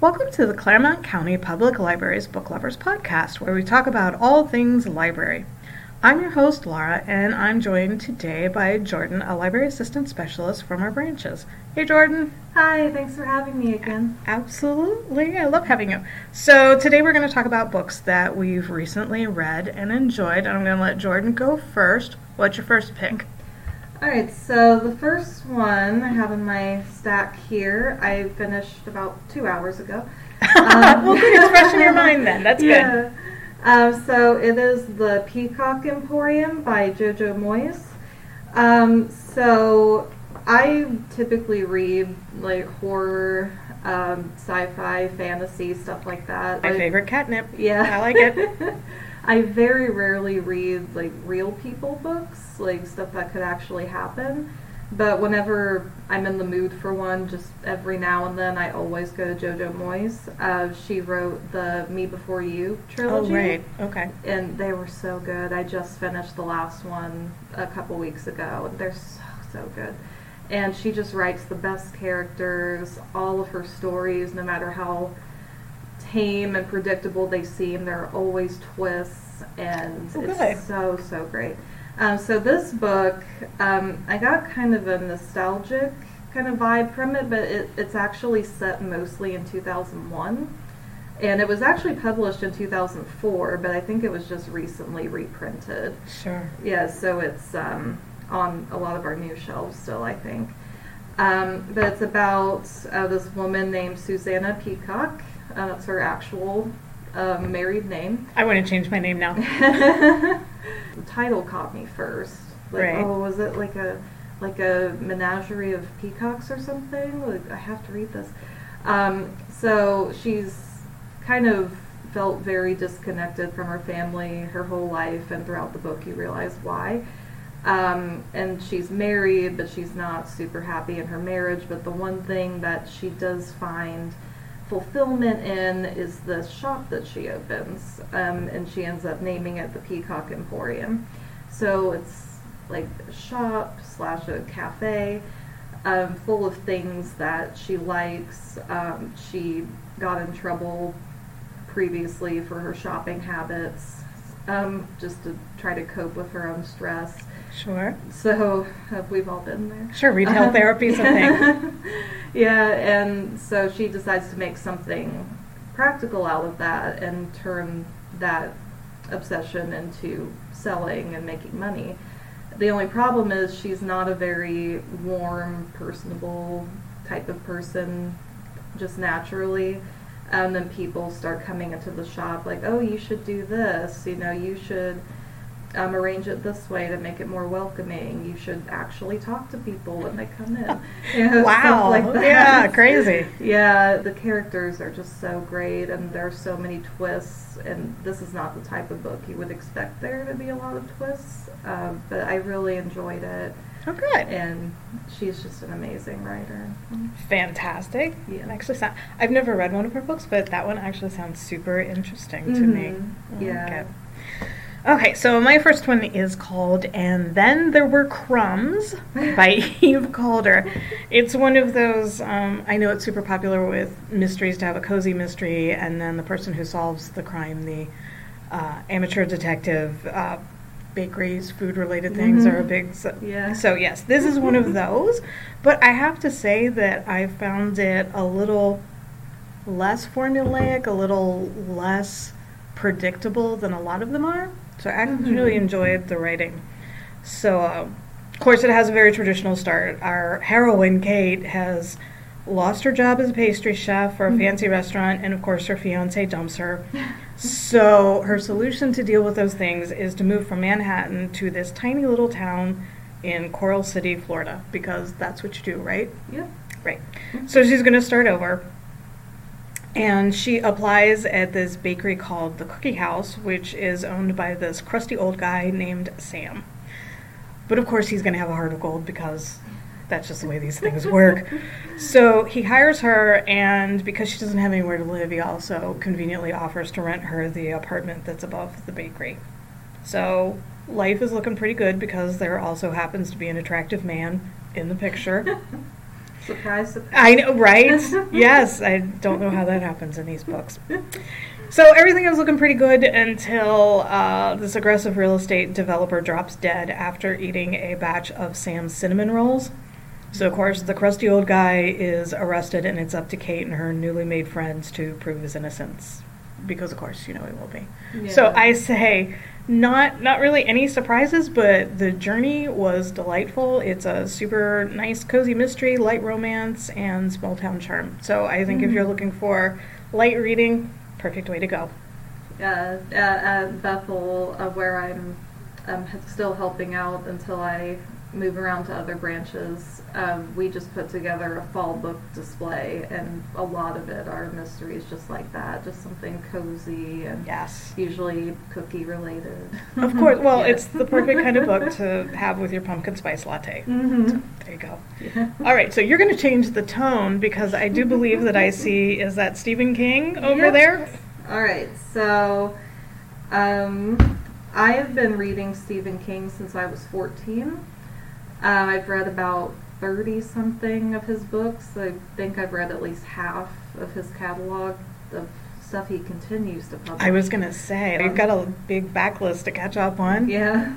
Welcome to the Clermont County Public Library's Book Lovers Podcast, where we talk about all things library. I'm your host, Laura, and I'm joined today by Jordan, a library assistant specialist from our branches. Hey, Jordan. Hi, thanks for having me again. Absolutely, I love having you. So, today we're going to talk about books that we've recently read and enjoyed. and I'm going to let Jordan go first. What's your first pick? All right, so the first one I have in my stack here, I finished about two hours ago. Um, well, good. It's fresh in your mind then. That's yeah. good. Um, so it is the Peacock Emporium by Jojo Moyes. Um, so I typically read like horror, um, sci-fi, fantasy, stuff like that. My I- favorite catnip. Yeah. I like it. I very rarely read like real people books, like stuff that could actually happen. But whenever I'm in the mood for one, just every now and then, I always go to Jojo Moyes. Uh, she wrote the Me Before You trilogy. Oh, right. Okay. And they were so good. I just finished the last one a couple weeks ago, and they're so, so good. And she just writes the best characters, all of her stories, no matter how tame and predictable they seem, there are always twists, and Oh, it's so, so great. Um, so this book, um, I got kind of a nostalgic kind of vibe from it, but it, it's actually set mostly in 2001. And it was actually published in 2004, but I think it was just recently reprinted. Sure. Yeah, so it's um, on a lot of our new shelves still, I think. Um, but it's about uh, this woman named Susanna Peacock. Uh, that's her actual uh, married name. I want to change my name now. the title caught me first. Like, Right. oh, was it like a like a menagerie of peacocks or something? Like, I have to read this. Um, so she's kind of felt very disconnected from her family her whole life, and throughout the book, you realize why. Um, and she's married, but she's not super happy in her marriage. But the one thing that she does find fulfillment in is the shop that she opens, um, and she ends up naming it the Peacock Emporium. So it's like a shop slash a cafe, um, full of things that she likes. Um, she got in trouble previously for her shopping habits, um, just to try to cope with her own stress. Sure. So uh, we've all been there. Sure, retail Um, therapy's a thing. yeah, and so she decides to make something practical out of that and turn that obsession into selling and making money. The only problem is she's not a very warm, personable type of person, just naturally. And then people start coming into the shop like, oh, you should do this. You know, you should um, arrange it this way to make it more welcoming. You should actually talk to people when they come in. You know, wow. like. Yeah, crazy. Yeah, the characters are just so great, and there are so many twists. And this is not the type of book you would expect there to be a lot of twists. Um, but I really enjoyed it, Oh, good. and she's just an amazing writer. Fantastic. Yeah. It Actually, sound, I've never read one of her books, but that one actually sounds super interesting to me. Mhm. I Yeah. like. Okay, so my first one is called And Then There Were Crumbs by Eve Calder. It's one of those, um, I know it's super popular with mysteries to have a cozy mystery, and then the person who solves the crime, the uh, amateur detective, uh, bakeries, food related things are a Mhm. big. So, Yeah. so, yes, this is one of those, but I have to say that I found it a little less formulaic, a little less predictable than a lot of them are. So I actually really Mhm. enjoyed the writing. So, uh, of course, it has a very traditional start. Our heroine, Kate, has lost her job as a pastry chef for a Mhm. fancy restaurant, and of course, her fiance dumps her. So, her solution to deal with those things is to move from Manhattan to this tiny little town in Coral City, Florida, because that's what you do, right? Yep. Right. So she's going to start over. And she applies at this bakery called the Cookie House, which is owned by this crusty old guy named Sam. But of course, he's going to have a heart of gold because that's just the way these things work. So he hires her, and because she doesn't have anywhere to live, he also conveniently offers to rent her the apartment that's above the bakery. So life is looking pretty good because there also happens to be an attractive man in the picture. Surprise, surprise. I know, right? yes, I don't know how that happens in these books. So everything is looking pretty good until uh, this aggressive real estate developer drops dead after eating a batch of Sam's cinnamon rolls. So of course the crusty old guy is arrested, and it's up to Kate and her newly made friends to prove his innocence, because of course you know he will be. So I say, not not really any surprises, but the journey was delightful. It's a super nice, cozy mystery, light romance, and small town charm. So I think if you're Mhm. looking for light reading, perfect way to go. uh, at, at Bethel, uh, where I'm um, still helping out until I move around to other branches. Um, we just put together a fall book display, and a lot of it are mysteries just like that, just something cozy and Yes. usually cookie related. Of course. Well, Yeah. it's the perfect kind of book to have with your pumpkin spice latte. Mhm. There you go. Yeah. All right, so you're going to change the tone because I do believe that I see is that Stephen King over Yep. there. All right, so um, I have been reading Stephen King since I was 14. Uh, I've read about 30 something of his books. I think I've read at least half of his catalog of stuff he continues to publish. I was going to say you've got a big backlist to catch up on. Yeah.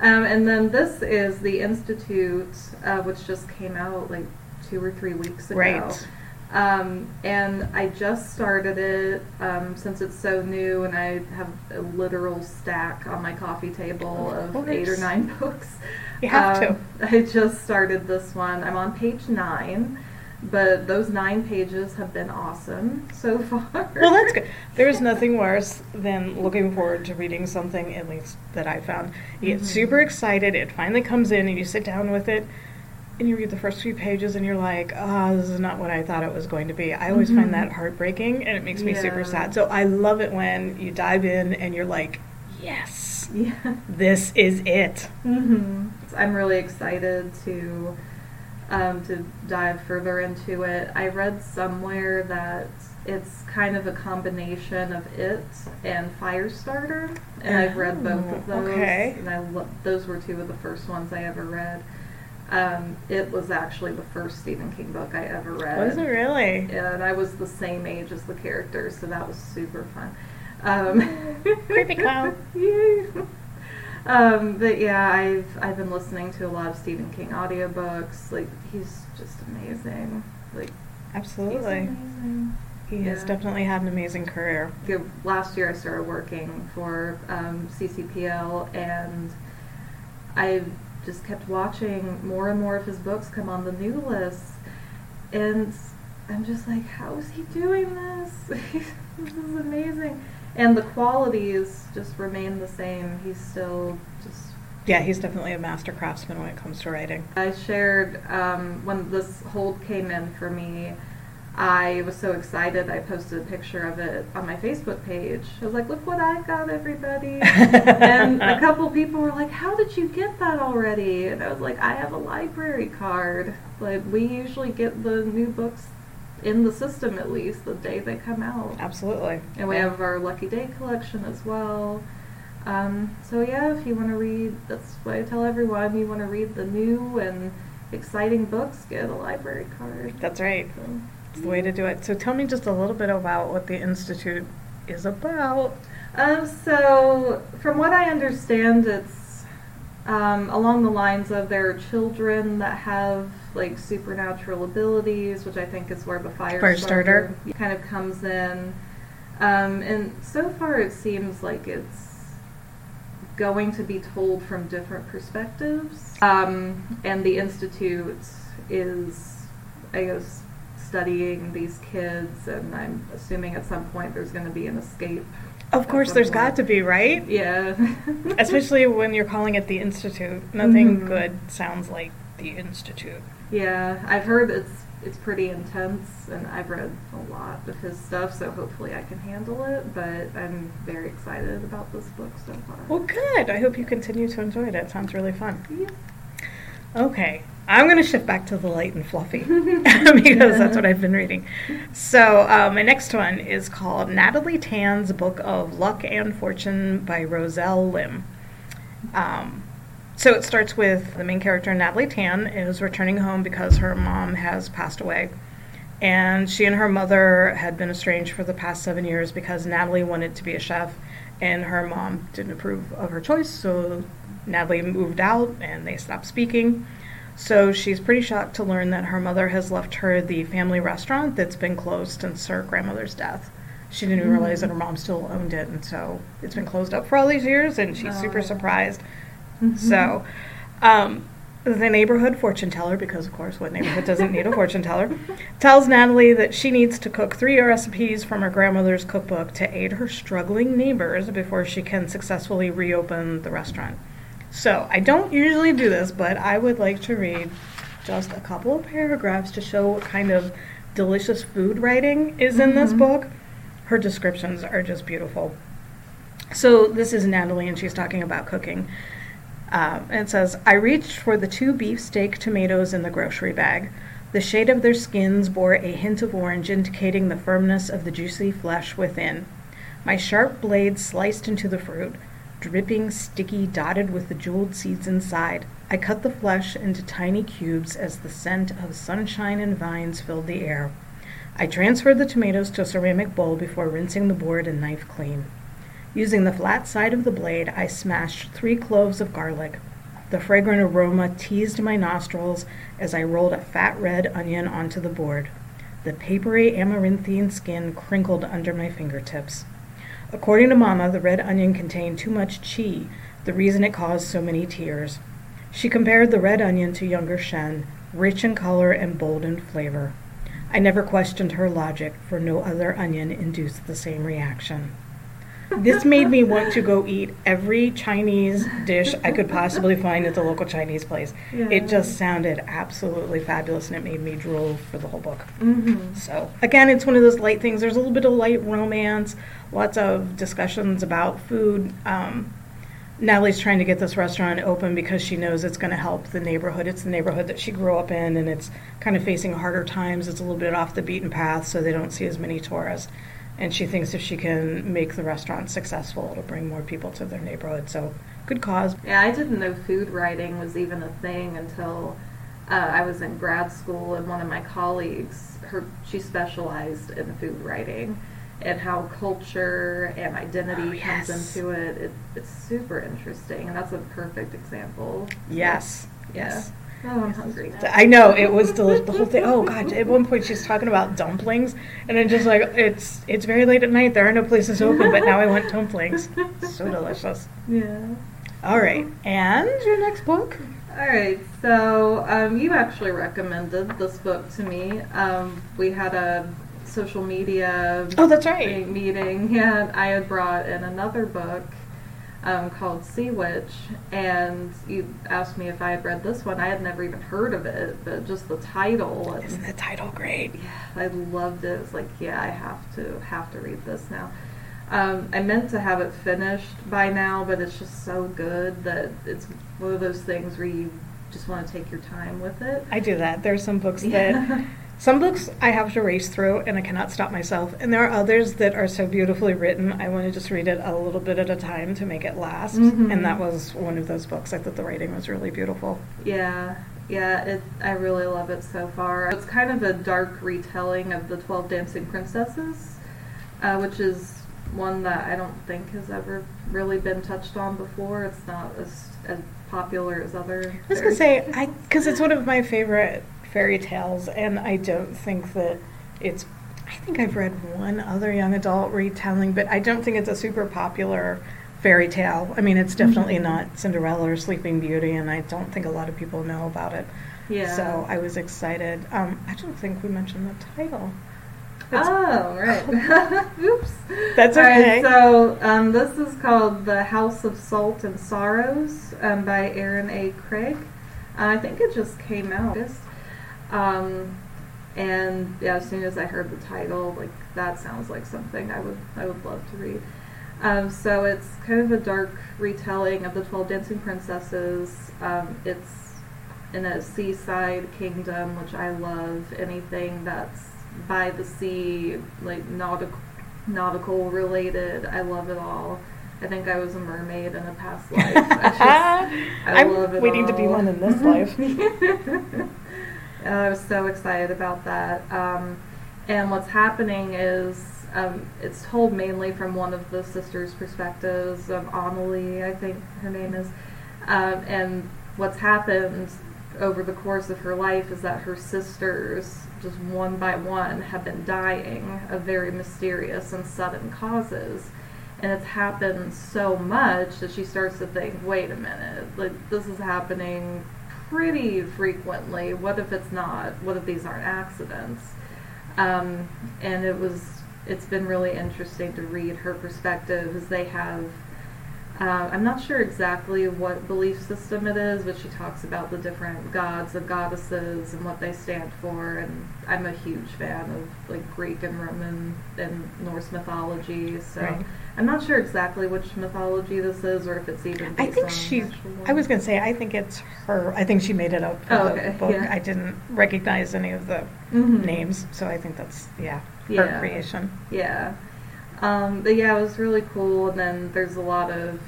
Um, and then this is The Institute, uh, which just came out like two or three weeks ago. Right. Um, and I just started it um, since it's so new, and I have a literal stack on my coffee table Of of eight or nine books. You have Um, I just started this one. I'm on page nine, but those nine pages have been awesome so far. Well, that's good. There's nothing worse than looking forward to reading something, at least that I found. You get Mhm. super excited, it finally comes in, and you sit down with it, and you read the first few pages, and you're like, oh, this is not what I thought it was going to be. I always Mhm. find that heartbreaking, and it makes me super sad. So I love it when you dive in and you're like, yes, Yeah. this is it. hmm I'm really excited to um, to dive further into it. I read somewhere that it's kind of a combination of it and Firestarter, and I've read both of Oh, those. okay. And I lo- those were two of the first ones I ever read. Um, it was actually the first Stephen King book I ever read. Was it really? And I was the same age as the characters, so that was super fun. Um, Creepy clown. Yay. Um, but yeah, I've I've been listening to a lot of Stephen King audiobooks. Like he's just amazing. Like he's Absolutely. amazing. He has definitely had an amazing career. Last year I started working for um, CCPL and I just kept watching more and more of his books come on the new list, and I'm just like, how is he doing this? this is amazing. And the qualities just remain the same. He's still just. Yeah, he's definitely a master craftsman when it comes to writing. I shared um, when this hold came in for me. I was so excited. I posted a picture of it on my Facebook page. I was like, "Look what I got, everybody!" and a couple people were like, "How did you get that already?" And I was like, "I have a library card. Like we usually get the new books in the system at least the day they come out." Absolutely. And we have our Lucky Day collection as well. Um, so yeah, if you want to read, that's what I tell everyone. You want to read the new and exciting books, get a library card. That's right. So, the way to do it. So tell me just a little bit about what the Institute is about. Um, so from what I understand, it's um, along the lines of there are children that have like supernatural abilities, which I think is where the fire Firestarter. starter kind of comes in. Um, and so far, it seems like it's going to be told from different perspectives. Um, and the institute is, I guess, studying these kids, and I'm assuming at some point there's going to be an escape. Of course, there's point. got to be, right? Yeah. Especially when you're calling it the Institute. Nothing Mhm. good sounds like the Institute. Yeah, I've heard it's it's pretty intense, and I've read a lot of his stuff, so hopefully I can handle it. But I'm very excited about this book so far. Well, good. I hope you continue to enjoy it. It sounds really fun. Yeah. Okay, I'm going to shift back to the light and fluffy because that's what I've been reading. So, uh, my next one is called Natalie Tan's Book of Luck and Fortune by Roselle Lim. Um, So it starts with the main character, Natalie Tan, is returning home because her mom has passed away. And she and her mother had been estranged for the past seven years because Natalie wanted to be a chef and her mom didn't approve of her choice. So Natalie moved out and they stopped speaking. So she's pretty shocked to learn that her mother has left her the family restaurant that's been closed since her grandmother's death. She didn't even realize that her mom still owned it, and so it's been closed up for all these years, and she's super Oh. surprised. Mhm. So, um, the neighborhood fortune teller, because of course, what neighborhood doesn't need a fortune teller, tells Natalie that she needs to cook three recipes from her grandmother's cookbook to aid her struggling neighbors before she can successfully reopen the restaurant. So, I don't usually do this, but I would like to read just a couple of paragraphs to show what kind of delicious food writing is in this Mhm. book. Her descriptions are just beautiful. So, this is Natalie, and she's talking about cooking. Um, and it says, I reached for the two beefsteak tomatoes in the grocery bag. The shade of their skins bore a hint of orange, indicating the firmness of the juicy flesh within. My sharp blade sliced into the fruit, dripping, sticky, dotted with the jeweled seeds inside. I cut the flesh into tiny cubes as the scent of sunshine and vines filled the air. I transferred the tomatoes to a ceramic bowl before rinsing the board and knife clean. Using the flat side of the blade, I smashed three cloves of garlic. The fragrant aroma teased my nostrils as I rolled a fat red onion onto the board. The papery amaranthine skin crinkled under my fingertips. According to Mama, the red onion contained too much chi, the reason it caused so many tears. She compared the red onion to younger Shen, rich in color and bold in flavor. I never questioned her logic, for no other onion induced the same reaction. This made me want to go eat every Chinese dish I could possibly find at the local Chinese place. Yeah. It just sounded absolutely fabulous and it made me drool for the whole book. Mhm. So, again, it's one of those light things. There's a little bit of light romance, lots of discussions about food. Um, Natalie's trying to get this restaurant open because she knows it's going to help the neighborhood. It's the neighborhood that she grew up in, and it's kind of facing harder times. It's a little bit off the beaten path, so they don't see as many tourists. And she thinks if she can make the restaurant successful, it'll bring more people to their neighborhood. So, good cause. Yeah, I didn't know food writing was even a thing until uh, I was in grad school, and one of my colleagues, her, she specialized in food writing and how culture and identity Oh, comes into it. it. It's super interesting, and that's a perfect example. Yes. Yeah. Oh, I'm hungry. I know it was delicious. The whole thing. Oh god! At one point, she's talking about dumplings, and I'm just like, it's it's very late at night. There are no places open, but now I want dumplings. So delicious. Yeah. All right, and your next book? All right, so um, you actually recommended this book to me. Um, we had a social media Oh, that's right. meeting, yeah, and I had brought in another book um, called Sea Witch, and you asked me if I had read this one. I had never even heard of it, but just the title. and- Isn't the title great? yeah, I loved it. It's like, yeah, I have to have to read this now. Um, I meant to have it finished by now, but it's just so good that it's one of those things where you just want to take your time with it. I do that. There's some books that. some books I have to race through, and I cannot stop myself. And there are others that are so beautifully written, I want to just read it a little bit at a time to make it last. Mhm. And that was one of those books. I thought the writing was really beautiful. Yeah, yeah, it, I really love it so far. It's kind of a dark retelling of the Twelve Dancing Princesses, uh, which is one that I don't think has ever really been touched on before. It's not as, as popular as other. I was gonna say, I because it's one of my favorite fairy tales, and I don't think that it's. I think I've read one other young adult retelling, but I don't think it's a super popular fairy tale. I mean, it's definitely Mhm. not Cinderella or Sleeping Beauty, and I don't think a lot of people know about it. yeah. So I was excited. Um, I don't think we mentioned the title. It's- Oh, right. Oops. That's All right, okay. so um, this is called The House of Salt and Sorrows um, by Erin A. Craig. Uh, I think it just came out. Um, and yeah, as soon as I heard the title, like that sounds like something I would I would love to read. Um, so it's kind of a dark retelling of the Twelve Dancing Princesses. Um, it's in a seaside kingdom, which I love. Anything that's by the sea, like nautical, nautical related, I love it all. I think I was a mermaid in a past life. I just, I I'm love it waiting to be one in this life. I was so excited about that. Um, and what's happening is um, it's told mainly from one of the sisters' perspectives of Amelie, I think her name is. Um, and what's happened over the course of her life is that her sisters, just one by one, have been dying of very mysterious and sudden causes. And it's happened so much that she starts to think, wait a minute, like this is happening pretty frequently. What if it's not? What if these aren't accidents? Um, and it was, it's been really interesting to read her perspective as they have uh, I'm not sure exactly what belief system it is, but she talks about the different gods and goddesses and what they stand for. And I'm a huge fan of like Greek and Roman and Norse mythology, so Right. I'm not sure exactly which mythology this is, or if it's even. I think on she. I was going to say I think it's her. I think she made it up for Oh, the okay, book. yeah. I didn't recognize any of the Mhm. names, so I think that's yeah her Yeah. creation. Yeah. Um, but yeah, it was really cool. And then there's a lot of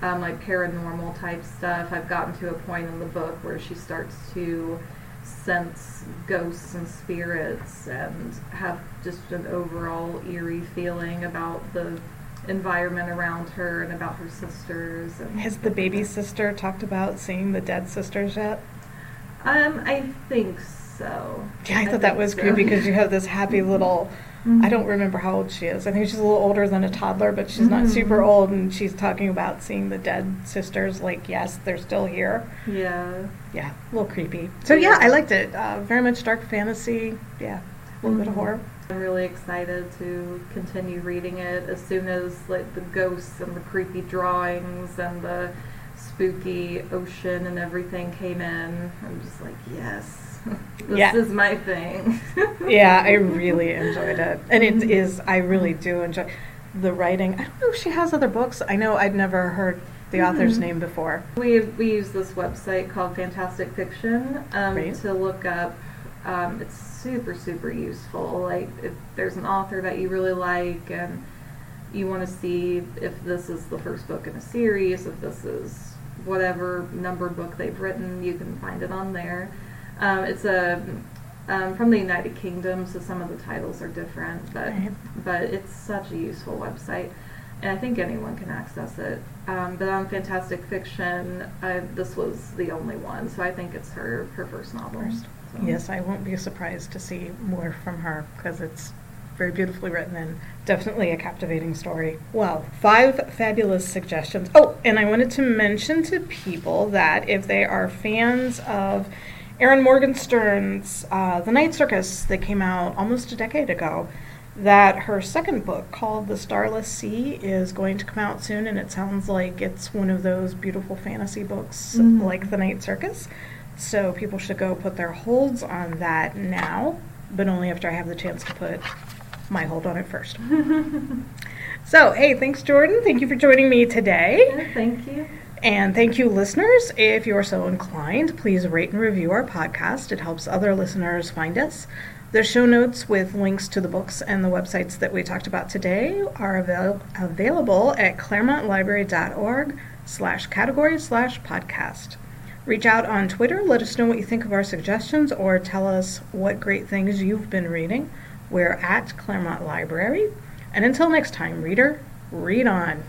um, like paranormal type stuff. I've gotten to a point in the book where she starts to sense ghosts and spirits and have just an overall eerie feeling about the environment around her and about her sisters. And Has the baby sister talked about seeing the dead sisters yet? Um, I think so. Yeah, I thought that was so. creepy because you have this happy little. Mhm. I don't remember how old she is. I think she's a little older than a toddler, but she's not Mhm. super old, and she's talking about seeing the dead sisters. Like, yes, they're still here. Yeah. Yeah, a little creepy. So yeah, I liked it. Uh, very much dark fantasy. Yeah, a little bit of Mhm. horror. I'm really excited to continue reading it as soon as like the ghosts and the creepy drawings and the spooky ocean and everything came in. I'm just like, yes, this Yeah. is my thing. Yeah, I really enjoyed it, and it is. I really do enjoy the writing. I don't know if she has other books. I know I'd never heard the author's Mhm. name before. We we use this website called Fantastic Fiction um, Great. to look up. Um, it's super super useful. Like if there's an author that you really like and you want to see if this is the first book in a series, if this is whatever number book they've written, you can find it on there. Um, it's a um, from the United Kingdom, so some of the titles are different, but Right. but it's such a useful website, and I think anyone can access it. Um, but on Fantastic Fiction, I, this was the only one, so I think it's her her first novel. First. So. Yes, I won't be surprised to see more from her because it's very beautifully written and definitely a captivating story. Well, five fabulous suggestions. Oh, and I wanted to mention to people that if they are fans of Erin Morgenstern's uh, The Night Circus that came out almost a decade ago, that her second book called The Starless Sea is going to come out soon, and it sounds like it's one of those beautiful fantasy books Mhm. like The Night Circus. So people should go put their holds on that now, but only after I have the chance to put my hold on it first. So, hey, thanks, Jordan. Thank you for joining me today. Yeah, thank you. And thank you, listeners. If you are so inclined, please rate and review our podcast. It helps other listeners find us. The show notes with links to the books and the websites that we talked about today are avail- available at clermontlibrary.org slash category slash podcast. Reach out on Twitter, let us know what you think of our suggestions, or tell us what great things you've been reading. We're at Clermont Library. And until next time, reader, read on.